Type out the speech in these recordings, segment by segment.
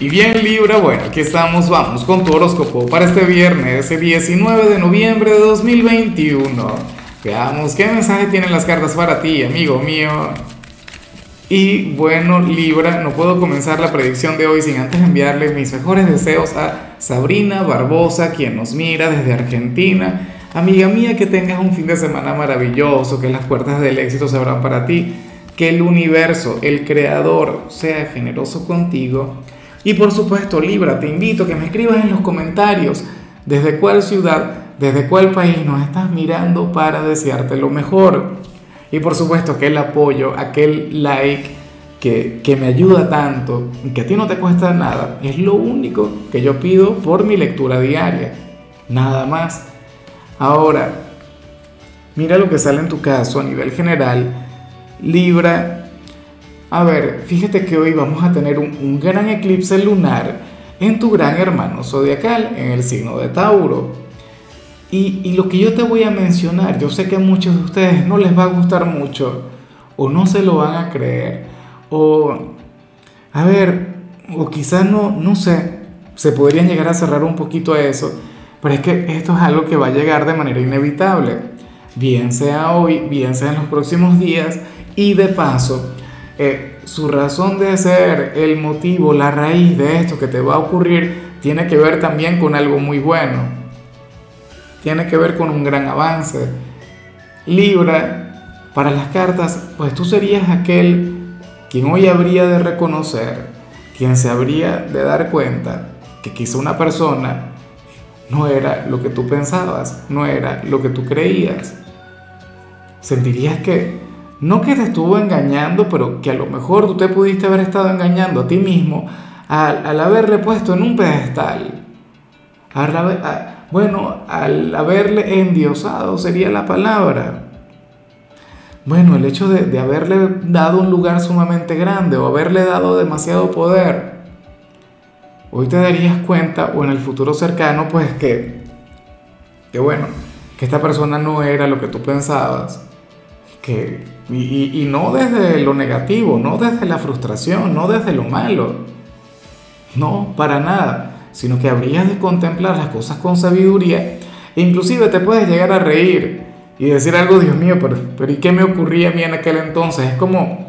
Y bien Libra, bueno, aquí estamos, vamos con tu horóscopo para este viernes, el 19 de noviembre de 2021. Veamos qué mensaje tienen las cartas para ti, amigo mío. Y bueno, Libra, no puedo comenzar la predicción de hoy sin antes enviarle mis mejores deseos a Sabrina Barbosa, quien nos mira desde Argentina. Amiga mía, que tengas un fin de semana maravilloso, que las puertas del éxito se abran para ti, que el universo, el creador, sea generoso contigo y por supuesto, Libra, te invito a que me escribas en los comentarios desde cuál ciudad, desde cuál país nos estás mirando para desearte lo mejor. Y por supuesto, aquel apoyo, aquel like que, que me ayuda tanto, que a ti no te cuesta nada, es lo único que yo pido por mi lectura diaria. Nada más. Ahora, mira lo que sale en tu caso a nivel general. Libra, a ver, fíjate que hoy vamos a tener un, gran eclipse lunar en tu gran hermano zodiacal, en el signo de Tauro. Y, y, lo que yo te voy a mencionar, yo sé que a muchos de ustedes no les va a gustar mucho, o no se lo van a creer, o, a ver, o quizás no, no sé, se podrían llegar a cerrar un poquito a eso, pero es que esto es algo que va a llegar de manera inevitable, bien sea hoy, bien sea en los próximos días, y de paso, eh, su razón de ser, el motivo, la raíz de esto que te va a ocurrir, tiene que ver también con algo muy bueno. Tiene que ver con un gran avance. Libra, para las cartas, pues tú serías aquel quien hoy habría de reconocer, quien se habría de dar cuenta que quizá una persona no era lo que tú pensabas, no era lo que tú creías. Sentirías que no que te estuvo engañando, pero que a lo mejor tú te pudiste haber estado engañando a ti mismo al, haberle puesto en un pedestal. bueno, al haberle endiosado sería la palabra. Bueno, el hecho de, de haberle dado un lugar sumamente grande o haberle dado demasiado poder, hoy te darías cuenta, o en el futuro cercano, pues que, que bueno, que esta persona no era lo que tú pensabas que, y, no desde lo negativo, no desde la frustración, no desde lo malo, no, para nada, sino que habrías de contemplar las cosas con sabiduría, e inclusive te puedes llegar a reír y decir algo, Dios mío, pero, pero ¿y qué me ocurría a mí en aquel entonces? Es como,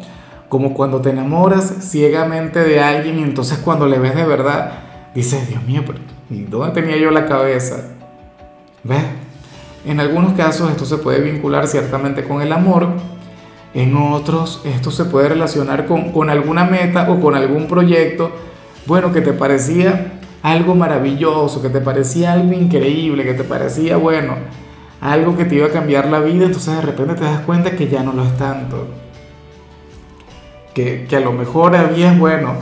como cuando te enamoras ciegamente de alguien y entonces cuando le ves de verdad, dices, Dios mío, pero ¿y dónde tenía yo la cabeza? ¿Ves? En algunos casos esto se puede vincular ciertamente con el amor, en otros esto se puede relacionar con, alguna meta o con algún proyecto, bueno, que te parecía algo maravilloso, que te parecía algo increíble, que te parecía, bueno, algo que te iba a cambiar la vida, entonces de repente te das cuenta que ya no lo es tanto. Que, a lo mejor habías, bueno,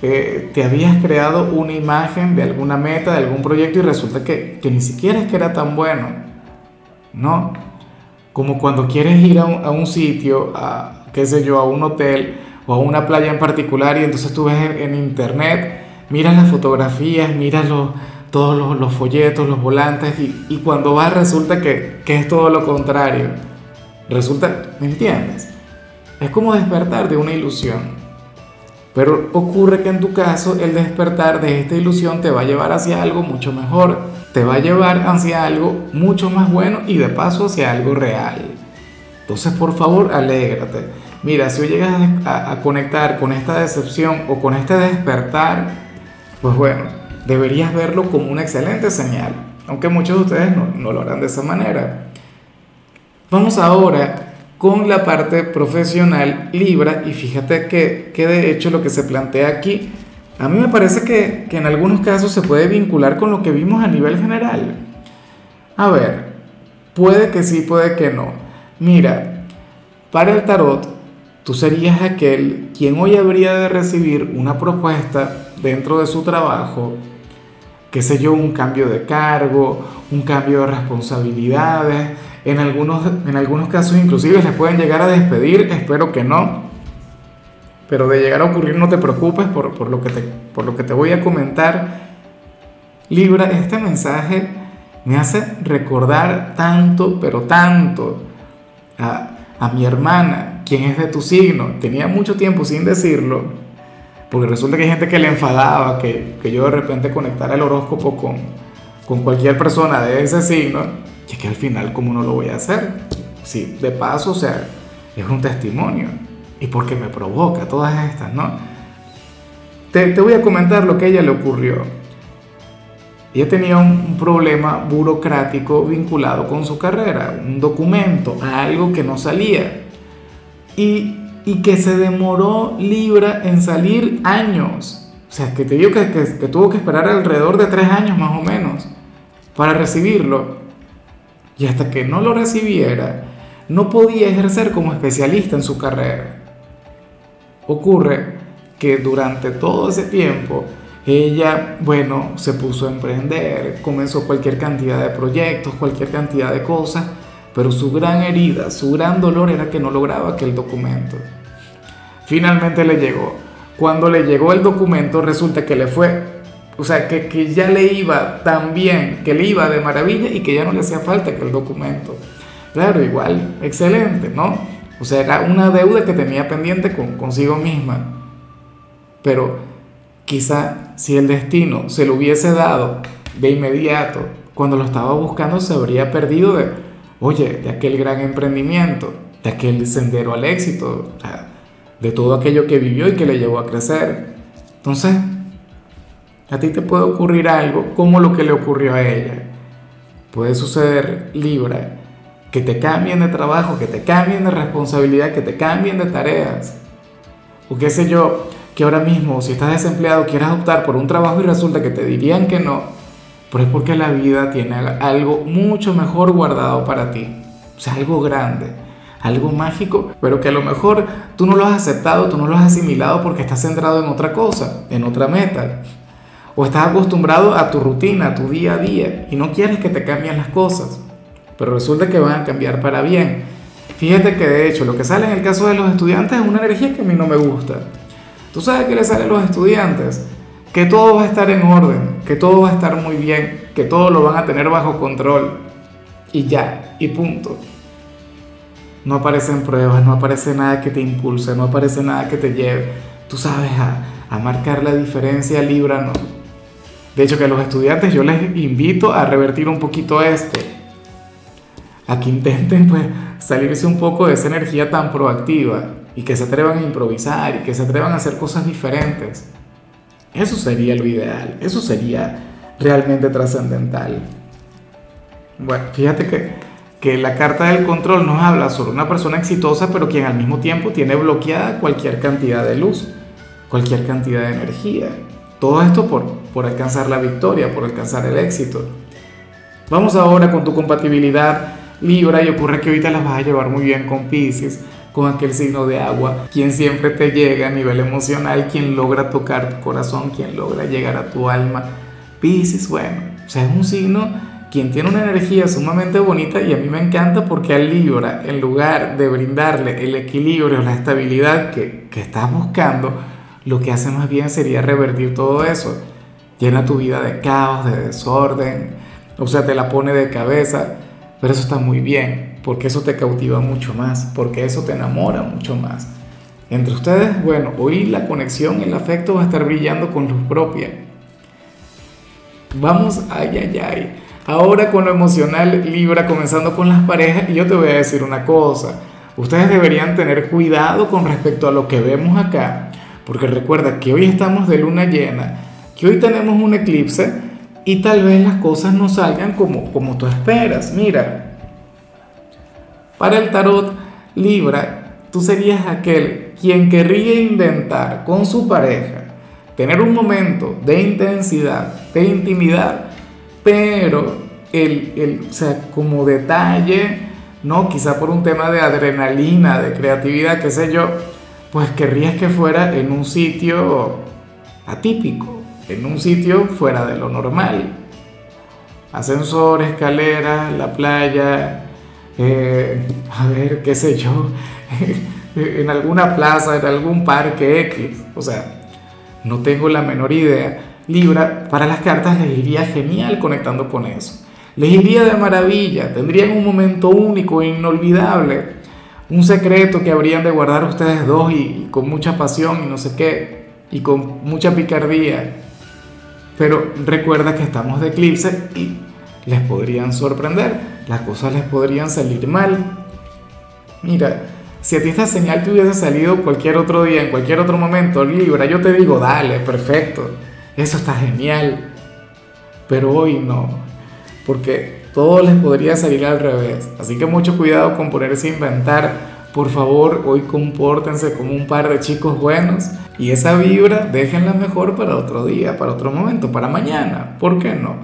eh, te habías creado una imagen de alguna meta, de algún proyecto y resulta que, que ni siquiera es que era tan bueno. ¿No? Como cuando quieres ir a un, sitio, a, qué sé yo, a un hotel o a una playa en particular y entonces tú ves en, internet, miras las fotografías, miras todos los, folletos, los volantes y, cuando vas resulta que, que es todo lo contrario. Resulta, ¿me entiendes? Es como despertar de una ilusión. Pero ocurre que en tu caso el despertar de esta ilusión te va a llevar hacia algo mucho mejor, te va a llevar hacia algo mucho más bueno y de paso hacia algo real. Entonces por favor alégrate. Mira, si hoy llegas a, conectar con esta decepción o con este despertar, pues bueno, deberías verlo como una excelente señal, aunque muchos de ustedes no, no lo harán de esa manera. Vamos ahora con la parte profesional Libra y fíjate que, que, de hecho lo que se plantea aquí, a mí me parece que, que en algunos casos se puede vincular con lo que vimos a nivel general. A ver, puede que sí, puede que no. Mira, para el tarot, tú serías aquel quien hoy habría de recibir una propuesta dentro de su trabajo, qué sé yo, un cambio de cargo, un cambio de responsabilidades, en algunos, en algunos casos inclusive se pueden llegar a despedir, espero que no. Pero de llegar a ocurrir no te preocupes por, lo, que te, por lo que te voy a comentar. Libra, este mensaje me hace recordar tanto, pero tanto a, a mi hermana, quien es de tu signo. Tenía mucho tiempo sin decirlo, Porque resulta que hay gente que le enfadaba que, que yo de repente conectara el horóscopo con, con cualquier persona de ese signo, y es que al final, ¿cómo no lo voy a hacer? Sí, de paso, o sea, es un testimonio. Y porque me provoca todas estas, ¿no? Te, te voy a comentar lo que a ella le ocurrió. Ella tenía un, problema burocrático vinculado con su carrera, un documento, algo que no salía. Y, y que se demoró Libra en salir años. O sea, que te digo que, que, que tuvo que esperar alrededor de tres años más o menos para recibirlo. Y hasta que no lo recibiera, no podía ejercer como especialista en su carrera. Ocurre que durante todo ese tiempo ella, bueno, se puso a emprender, comenzó cualquier cantidad de proyectos, cualquier cantidad de cosas, pero su gran herida, su gran dolor era que no lograba aquel documento. Finalmente le llegó. Cuando le llegó el documento resulta que le fue o sea, que, que, ya le iba tan bien, que le iba de maravilla y que ya no le hacía falta que el documento. Claro, igual, excelente, ¿no? O sea, era una deuda que tenía pendiente con, consigo misma. Pero quizá si el destino se lo hubiese dado de inmediato, cuando lo estaba buscando, se habría perdido de, oye, de aquel gran emprendimiento, de aquel sendero al éxito, de todo aquello que vivió y que le llevó a crecer. Entonces, a ti te puede ocurrir algo como lo que le ocurrió a ella. Puede suceder, Libra, que te cambien de trabajo, que te cambien de responsabilidad, que te cambien de tareas. O qué sé yo, que ahora mismo si estás desempleado quieras optar por un trabajo y resulta que te dirían que no, pero es porque la vida tiene algo mucho mejor guardado para ti. O sea, algo grande, algo mágico, pero que a lo mejor tú no lo has aceptado, tú no lo has asimilado porque estás centrado en otra cosa, en otra meta o estás acostumbrado a tu rutina, a tu día a día y no quieres que te cambien las cosas, pero resulta que van a cambiar para bien. Fíjate que de hecho lo que sale en el caso de los estudiantes es una energía que a mí no me gusta. ¿Tú sabes qué le sale a los estudiantes? Que todo va a estar en orden, que todo va a estar muy bien, que todo lo van a tener bajo control y ya, y punto. No aparecen pruebas, no aparece nada que te impulse, no aparece nada que te lleve, tú sabes, a, a marcar la diferencia, Libra, no de hecho, que a los estudiantes yo les invito a revertir un poquito esto, a que intenten pues salirse un poco de esa energía tan proactiva y que se atrevan a improvisar y que se atrevan a hacer cosas diferentes. Eso sería lo ideal, eso sería realmente trascendental. Bueno, fíjate que, que la carta del control nos habla sobre una persona exitosa, pero quien al mismo tiempo tiene bloqueada cualquier cantidad de luz, cualquier cantidad de energía. Todo esto por, por alcanzar la victoria, por alcanzar el éxito. Vamos ahora con tu compatibilidad Libra y ocurre que ahorita las vas a llevar muy bien con Pisces, con aquel signo de agua, quien siempre te llega a nivel emocional, quien logra tocar tu corazón, quien logra llegar a tu alma. Pisces, bueno, o sea, es un signo quien tiene una energía sumamente bonita y a mí me encanta porque al Libra, en lugar de brindarle el equilibrio, la estabilidad que, que estás buscando, lo que hace más bien sería revertir todo eso. Llena tu vida de caos, de desorden, o sea, te la pone de cabeza, pero eso está muy bien, porque eso te cautiva mucho más, porque eso te enamora mucho más. Entre ustedes, bueno, hoy la conexión, el afecto va a estar brillando con luz propia. Vamos, ay, ay, ay. Ahora con lo emocional, Libra, comenzando con las parejas, y yo te voy a decir una cosa. Ustedes deberían tener cuidado con respecto a lo que vemos acá, porque recuerda que hoy estamos de luna llena, que hoy tenemos un eclipse y tal vez las cosas no salgan como, como tú esperas. Mira, para el tarot Libra, tú serías aquel quien querría inventar con su pareja, tener un momento de intensidad, de intimidad, pero el, el, o sea, como detalle, ¿no? Quizá por un tema de adrenalina, de creatividad, qué sé yo, pues querrías que fuera en un sitio atípico, en un sitio fuera de lo normal. Ascensor, escalera, la playa, eh, a ver, qué sé yo, en alguna plaza, en algún parque X. O sea, no tengo la menor idea. Libra, para las cartas les iría genial conectando con eso. Les iría de maravilla, tendrían un momento único e inolvidable un secreto que habrían de guardar ustedes dos y, con mucha pasión y no sé qué. y con mucha picardía. Pero recuerda que estamos de eclipse y les podrían sorprender, las cosas les podrían salir mal. Mira, si a ti esta señal te hubiese salido cualquier otro día, en cualquier otro momento, Libra, yo te digo, dale, perfecto, eso está genial. Pero hoy no, porque todo les podría salir al revés. Así que mucho cuidado con ponerse a inventar. Por favor, hoy compórtense como un par de chicos buenos y esa vibra déjenla mejor para otro día, para otro momento, para mañana. ¿Por qué no?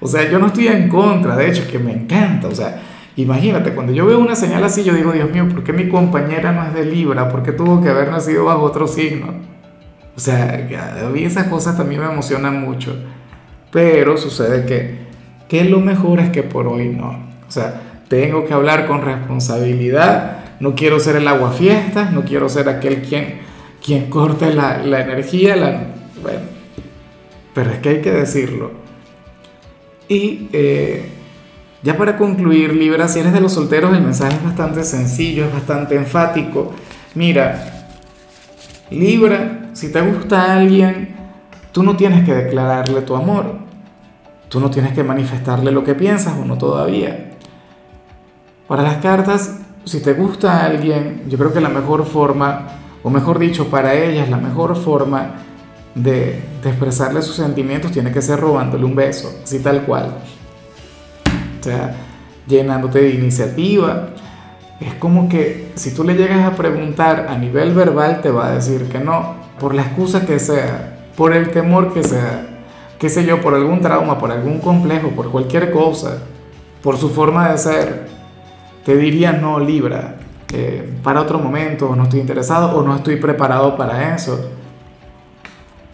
O sea, yo no estoy en contra, de hecho, que me encanta. O sea, imagínate, cuando yo veo una señal así, yo digo, Dios mío, ¿por qué mi compañera no es de Libra? ¿Por qué tuvo que haber nacido bajo otro signo? O sea, a mí esas cosas también me emocionan mucho. Pero sucede que, que lo mejor es que por hoy no. O sea, tengo que hablar con responsabilidad. No quiero ser el aguafiestas, no quiero ser aquel quien, quien corte la, la energía. La, bueno, pero es que hay que decirlo. Y eh, ya para concluir, Libra, si eres de los solteros, el mensaje es bastante sencillo, es bastante enfático. Mira, Libra, si te gusta alguien, tú no tienes que declararle tu amor. Tú no tienes que manifestarle lo que piensas o no todavía. Para las cartas, si te gusta alguien, yo creo que la mejor forma, o mejor dicho, para ellas, la mejor forma de, expresarle sus sentimientos tiene que ser robándole un beso, así tal cual. O sea, llenándote de iniciativa. Es como que si tú le llegas a preguntar a nivel verbal, te va a decir que no, por la excusa que sea, por el temor que sea, qué sé yo, por algún trauma, por algún complejo, por cualquier cosa, por su forma de ser, te diría no, Libra, eh, para otro momento, no estoy interesado o no estoy preparado para eso.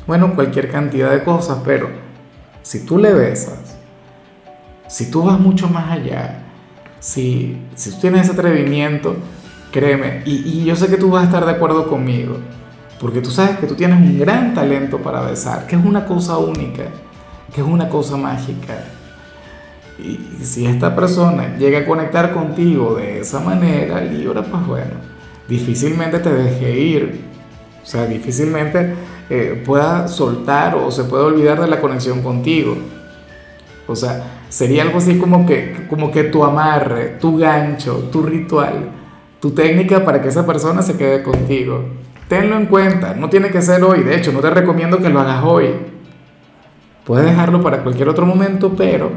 Bueno, cualquier cantidad de cosas, pero si tú le besas, si tú vas mucho más allá, si, si tú tienes ese atrevimiento, créeme, y, y yo sé que tú vas a estar de acuerdo conmigo, porque tú sabes que tú tienes un gran talento para besar, que es una cosa única, que es una cosa mágica. Y si esta persona llega a conectar contigo de esa manera, Libra, pues bueno, difícilmente te deje ir. O sea, difícilmente eh, pueda soltar o se pueda olvidar de la conexión contigo. O sea, sería algo así como que, como que tu amarre, tu gancho, tu ritual, tu técnica para que esa persona se quede contigo. Tenlo en cuenta, no tiene que ser hoy, de hecho no te recomiendo que lo hagas hoy. Puedes dejarlo para cualquier otro momento, pero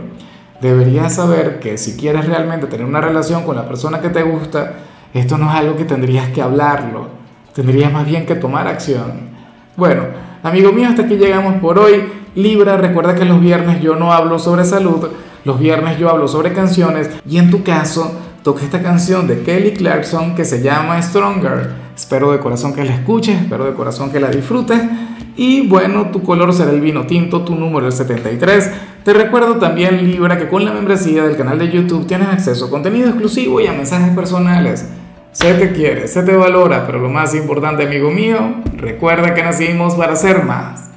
deberías saber que si quieres realmente tener una relación con la persona que te gusta, esto no es algo que tendrías que hablarlo, tendrías más bien que tomar acción. Bueno, amigo mío, hasta aquí llegamos por hoy. Libra, recuerda que los viernes yo no hablo sobre salud, los viernes yo hablo sobre canciones y en tu caso toca esta canción de Kelly Clarkson que se llama Stronger. Espero de corazón que la escuches, espero de corazón que la disfrutes. Y bueno, tu color será el vino tinto, tu número el 73. Te recuerdo también, Libra, que con la membresía del canal de YouTube tienes acceso a contenido exclusivo y a mensajes personales. Se te quiere, se te valora, pero lo más importante, amigo mío, recuerda que nacimos para ser más.